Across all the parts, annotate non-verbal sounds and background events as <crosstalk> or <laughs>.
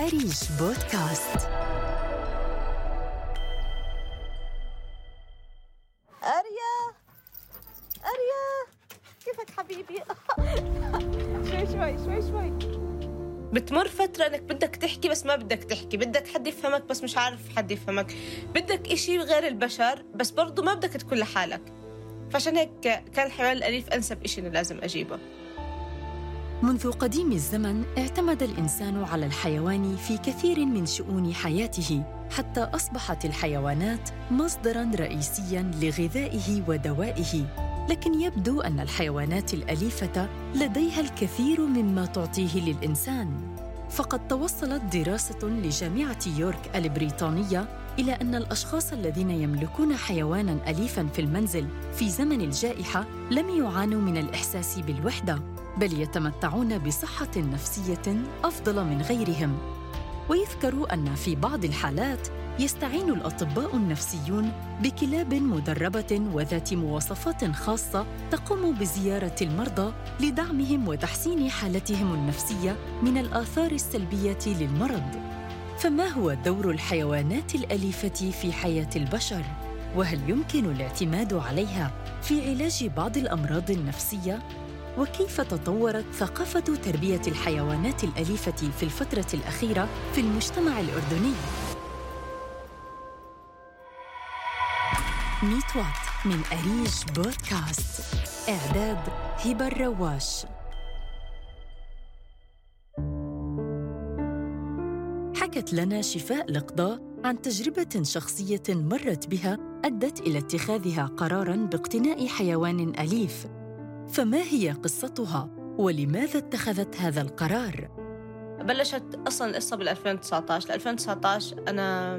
أريج بودكاست. أريا! أريا! كيفك حبيبي؟ <laughs> شوي شوي شوي شوي. بتمر فترة إنك بدك تحكي بس ما بدك تحكي. بدك حد يفهمك بس مش عارف حد يفهمك. بدك إشي غير البشر بس برضو ما بدك تكون لحالك. فعشان هيك كان الحيوان الأليف أنسب إشي إنه لازم أجيبه. منذ قديم الزمن اعتمد الإنسان على الحيوان في كثير من شؤون حياته حتى أصبحت الحيوانات مصدرا رئيسيا لغذائه ودوائه. لكن يبدو أن الحيوانات الأليفة لديها الكثير مما تعطيه للإنسان. فقد توصلت دراسة لجامعة يورك البريطانية إلى أن الأشخاص الذين يملكون حيوانا اليفا في المنزل في زمن الجائحة لم يعانوا من الإحساس بالوحدة. بل يتمتعون بصحة نفسية أفضل من غيرهم. ويذكر أن في بعض الحالات يستعين الأطباء النفسيون بكلاب مدربة وذات مواصفات خاصة تقوم بزيارة المرضى لدعمهم وتحسين حالتهم النفسية من الآثار السلبية للمرض. فما هو دور الحيوانات الأليفة في حياة البشر؟ وهل يمكن الاعتماد عليها في علاج بعض الأمراض النفسية؟ وكيف تطورت ثقافة تربية الحيوانات الأليفة في الفترة الأخيرة في المجتمع الأردني. ميت وات من أريج بودكاست. إعداد هبة الرواش. حكت لنا شفاء لقضاء عن تجربة شخصية مرت بها أدت إلى اتخاذها قراراً باقتناء حيوان أليف. فما هي قصتها ولماذا اتخذت هذا القرار؟ بلشت أصلا القصة بال 2019 ل 2019 أنا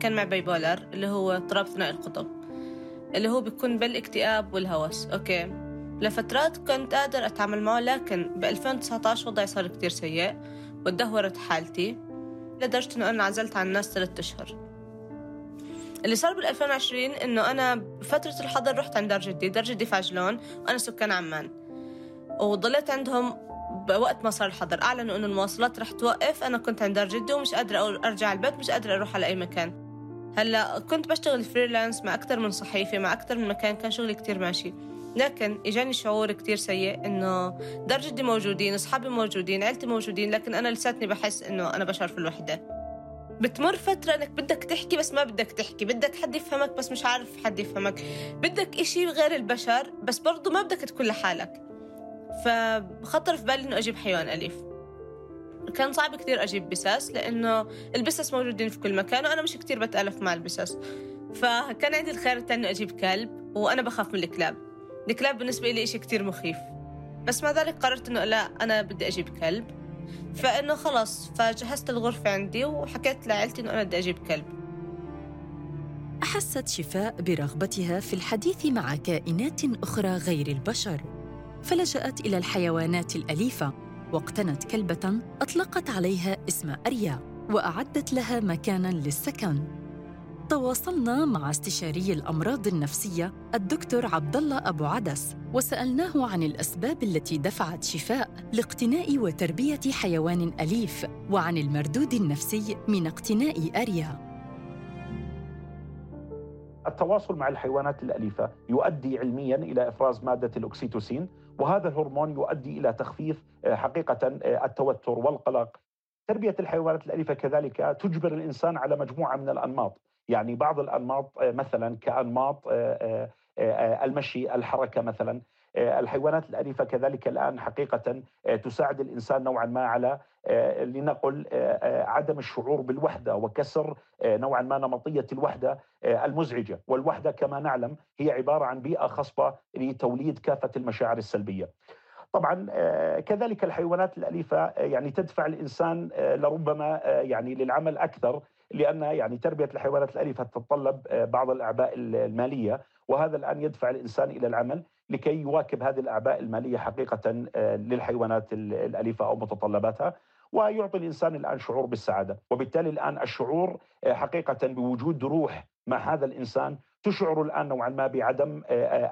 كان معي bipolar اللي هو اضطراب ثنائي القطب اللي هو بيكون بالاكتئاب والهوس okay لفترات كنت قادر أتعامل معه لكن ب 2019 وضعي صار كتير سيء وتدهورت حالتي لدرجة إنه أنا عزلت عن الناس ثلاثة أشهر اللي صار بال 2020 إنه أنا بفتره الحظر رحت عند دار جدي دار جدي في عجلون وأنا سكان عمان. وضليت عندهم بوقت ما صار الحظر أعلنوا إنه المواصلات رح توقف. أنا كنت عند دار جدي ومش قادرة أرجع البيت مش قادرة أروح على أي مكان. هلأ كنت بشتغل فريلانس مع أكثر من صحيفة مع أكثر من مكان كان شغلي كتير ماشي. لكن إجاني شعور كتير سيء إنه دار جدي موجودين أصحابي موجودين عيلتي موجودين لكن أنا لساتني بحس إنه أنا بشعر في الوحدة. بتمر فترة إنك بدك تحكي بس ما بدك تحكي. بدك حد يفهمك بس مش عارف حد يفهمك. بدك إشي غير البشر بس برضو ما بدك تكون لحالك. فخطر في بالي إنه أجيب حيوان أليف. كان صعب كثير أجيب بساس لأنه البسس موجودين في كل مكان وأنا مش كثير بتألف مع البسس فكان عندي الخيار الثاني أجيب كلب وأنا بخاف من الكلاب. الكلاب بالنسبة لي إشي كتير مخيف. بس مع ذلك قررت إنه لا أنا بدي أجيب كلب. فإنه خلص فجهزت الغرفة عندي وحكيت لعائلتي إنه أنا بدي أجيب كلب. أحست شفاء برغبتها في الحديث مع كائنات أخرى غير البشر. فلجأت إلى الحيوانات الأليفة واقتنت كلبة أطلقت عليها اسم أريا وأعدت لها مكاناً للسكن. تواصلنا مع استشاري الأمراض النفسية الدكتور عبد الله أبو عدس وسألناه عن الأسباب التي دفعت شفاء لاقتناء وتربية حيوان أليف وعن المردود النفسي من اقتناء أريا. التواصل مع الحيوانات الأليفة يؤدي علميا إلى إفراز مادة الأكسيتوسين وهذا الهرمون يؤدي إلى تخفيف آه، حقيقة آه، التوتر والقلق. تربية الحيوانات الأليفة كذلك تجبر الإنسان على مجموعة من الأنماط. يعني بعض الأنماط آه، مثلا كأنماط آه، آه، المشي الحركة مثلا الحيوانات الأليفة كذلك الآن حقيقة تساعد الإنسان نوعا ما على لنقل عدم الشعور بالوحدة وكسر نوعا ما نمطية الوحدة المزعجة، والوحدة كما نعلم هي عبارة عن بيئة خصبة لتوليد كافة المشاعر السلبية. طبعا كذلك الحيوانات الأليفة يعني تدفع الإنسان لربما يعني للعمل أكثر لأن يعني تربية الحيوانات الأليفة تتطلب آه، بعض الأعباء المالية وهذا الآن يدفع الإنسان إلى العمل لكي يواكب هذه الأعباء المالية حقيقة آه، للحيوانات الأليفة أو متطلباتها ويعطي الإنسان الآن شعور بالسعادة، وبالتالي الآن الشعور آه، حقيقة بوجود روح مع هذا الإنسان تشعر الآن نوعا ما بعدم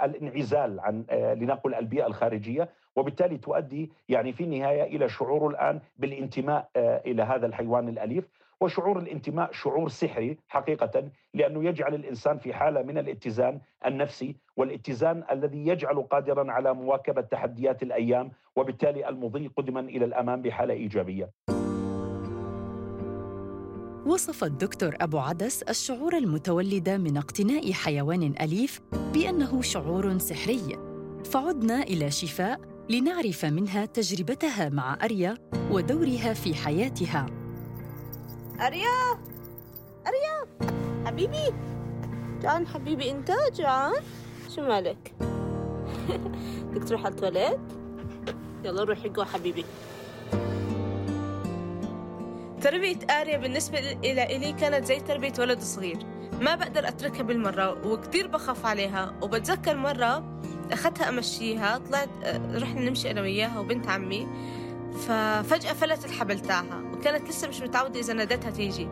الانعزال عن لنقل البيئة الخارجية وبالتالي تؤدي يعني في النهاية إلى شعور الآن بالانتماء إلى هذا الحيوان الأليف. وشعور الانتماء شعور سحري حقيقة لأنه يجعل الإنسان في حالة من الاتزان النفسي والاتزان الذي يجعل قادرا على مواكبة تحديات الأيام وبالتالي المضي قدما إلى الأمام بحالة إيجابية. وصف الدكتور أبو عدس الشعور المتولد من اقتناء حيوان أليف بأنه شعور سحري فعدنا إلى شفاء لنعرف منها تجربتها مع أريا ودورها في حياتها أريا؟ أريا؟ حبيبي؟ جعان حبيبي أنت؟ جعان شو مالك؟ <laughs> بدك تروح على التواليت؟ يلا روحي جوا حبيبي. تربية آريا بالنسبة إلى إلي كانت زي تربية ولد صغير. ما بقدر أتركها بالمرة وكتير بخاف عليها. وبتذكر مرة أخذتها أمشيها طلعت رحنا نمشي أنا وياها وبنت عمي. ففجأة فلت الحبل تاعها وكانت لسه مش متعودة إذا نادتها تيجي.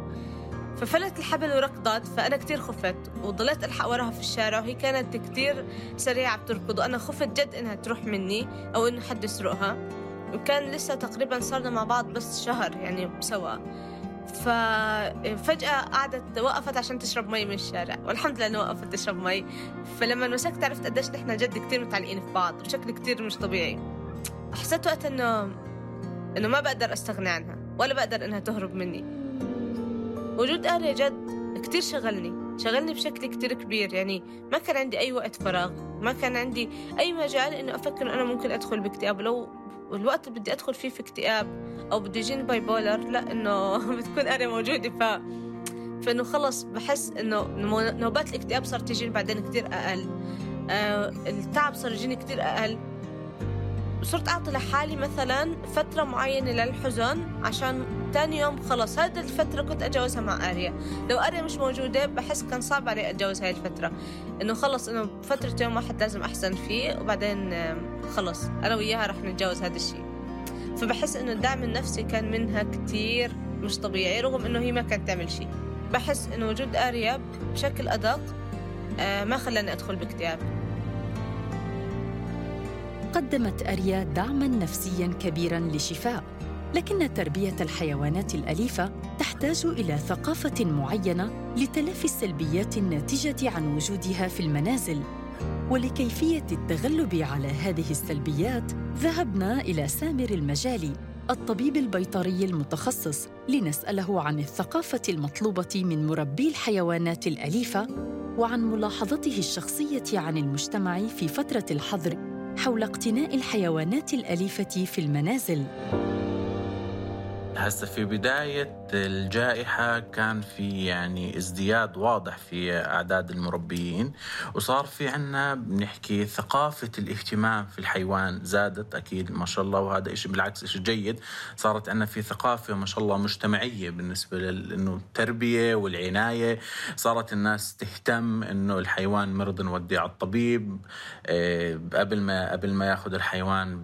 ففلت الحبل وركضت فأنا كتير خفت وضليت ألحق وراها في الشارع وهي كانت كتير سريعة بتركض وأنا خفت جد إنها تروح مني أو إنه حد يسرقها. وكان لسه تقريبا صرنا مع بعض بس شهر يعني سوا. ففجأة قعدت وقفت عشان تشرب مي من الشارع. والحمد لله وقفت تشرب مي. فلما مسكت عرفت قديش نحن جد كتير متعلقين في بعض بشكل كتير مش طبيعي. حسيت وقت إنه إنه ما بقدر أستغنى عنها ولا بقدر إنها تهرب مني. وجود آريا جد كتير شغلني شغلني بشكل كتير كبير. يعني ما كان عندي أي وقت فراغ ما كان عندي أي مجال إنه أفكر أنا ممكن أدخل باكتئاب. لو الوقت اللي بدي أدخل فيه في اكتئاب أو بدي يجيني bipolar لا إنه <laughs> بتكون أنا موجودة. ف فإنه خلص بحس إنه نوبات الاكتئاب صارت تجيني بعدين كتير أقل. آه التعب صار يجيني كتير أقل. صرت أعطي لحالي مثلا فترة معينة للحزن عشان تاني يوم خلص. هذه الفترة كنت أتجاوزها مع آريا. لو آريا مش موجودة بحس كان صعب علي أتجاوز هاي الفترة. إنه خلص إنه فترة يوم واحد لازم أحزن فيه وبعدين خلص. أنا وياها رح نتجاوز هذا الشيء فبحس إنه الدعم النفسي كان منها كتير مش طبيعي رغم إنه هي ما كانت تعمل شيء بحس إنه وجود آريا بشكل أدق آه، ما خلاني أدخل باكتئاب. قدمت أريا دعما نفسيا كبيرا لشفاء لكن تربية الحيوانات الأليفة تحتاج إلى ثقافة معينة لتلافي السلبيات الناتجة عن وجودها في المنازل. ولكيفية التغلب على هذه السلبيات ذهبنا إلى سامر المجالي الطبيب البيطري المتخصص لنسأله عن الثقافة المطلوبة من مربي الحيوانات الأليفة وعن ملاحظته الشخصية عن المجتمع في فترة الحظر. حول اقتناء الحيوانات الأليفة في المنازل. هسه في بداية الجائحة كان في يعني ازدياد واضح في أعداد المربيين وصار في عنا بنحكي ثقافة الاهتمام في الحيوان زادت أكيد ما شاء الله وهذا إشي بالعكس إشي جيد صارت عنا في ثقافة ما شاء الله مجتمعية بالنسبة لأنه التربية والعناية صارت الناس تهتم أنه الحيوان مرض نوديه على الطبيب آه، قبل ما قبل ما ياخذ الحيوان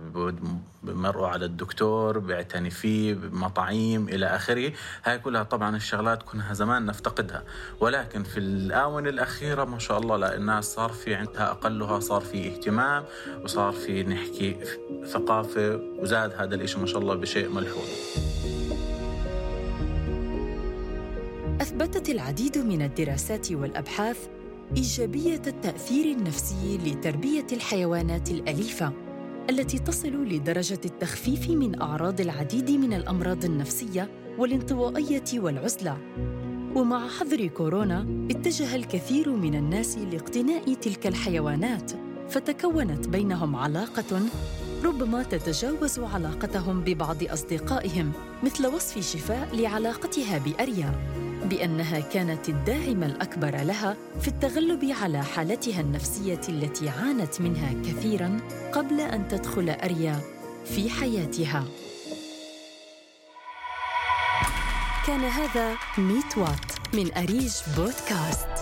بمروا على الدكتور بيعتني فيه بمطاعيم إلى آخره. هاي كلها طبعا الشغلات كنا زمان نفتقدها. ولكن في الآونة الأخيرة ما شاء الله لا الناس صار في عندها أقلها صار في اهتمام وصار في نحكي ثقافة وزاد هذا الإشي ما شاء الله بشيء ملحوظ. أثبتت العديد من الدراسات والأبحاث إيجابية التأثير النفسي لتربية الحيوانات الأليفة. التي تصل لدرجة التخفيف من أعراض العديد من الأمراض النفسية والانطوائية والعزلة. ومع حظر كورونا اتجه الكثير من الناس لاقتناء تلك الحيوانات، فتكونت بينهم علاقة ربما تتجاوز علاقتهم ببعض أصدقائهم، مثل وصف شفاء لعلاقتها بأريا. بأنها كانت الداعم الأكبر لها في التغلب على حالتها النفسية التي عانت منها كثيرا قبل أن تدخل أريا في حياتها. كان هذا ميت وات من أريج بودكاست.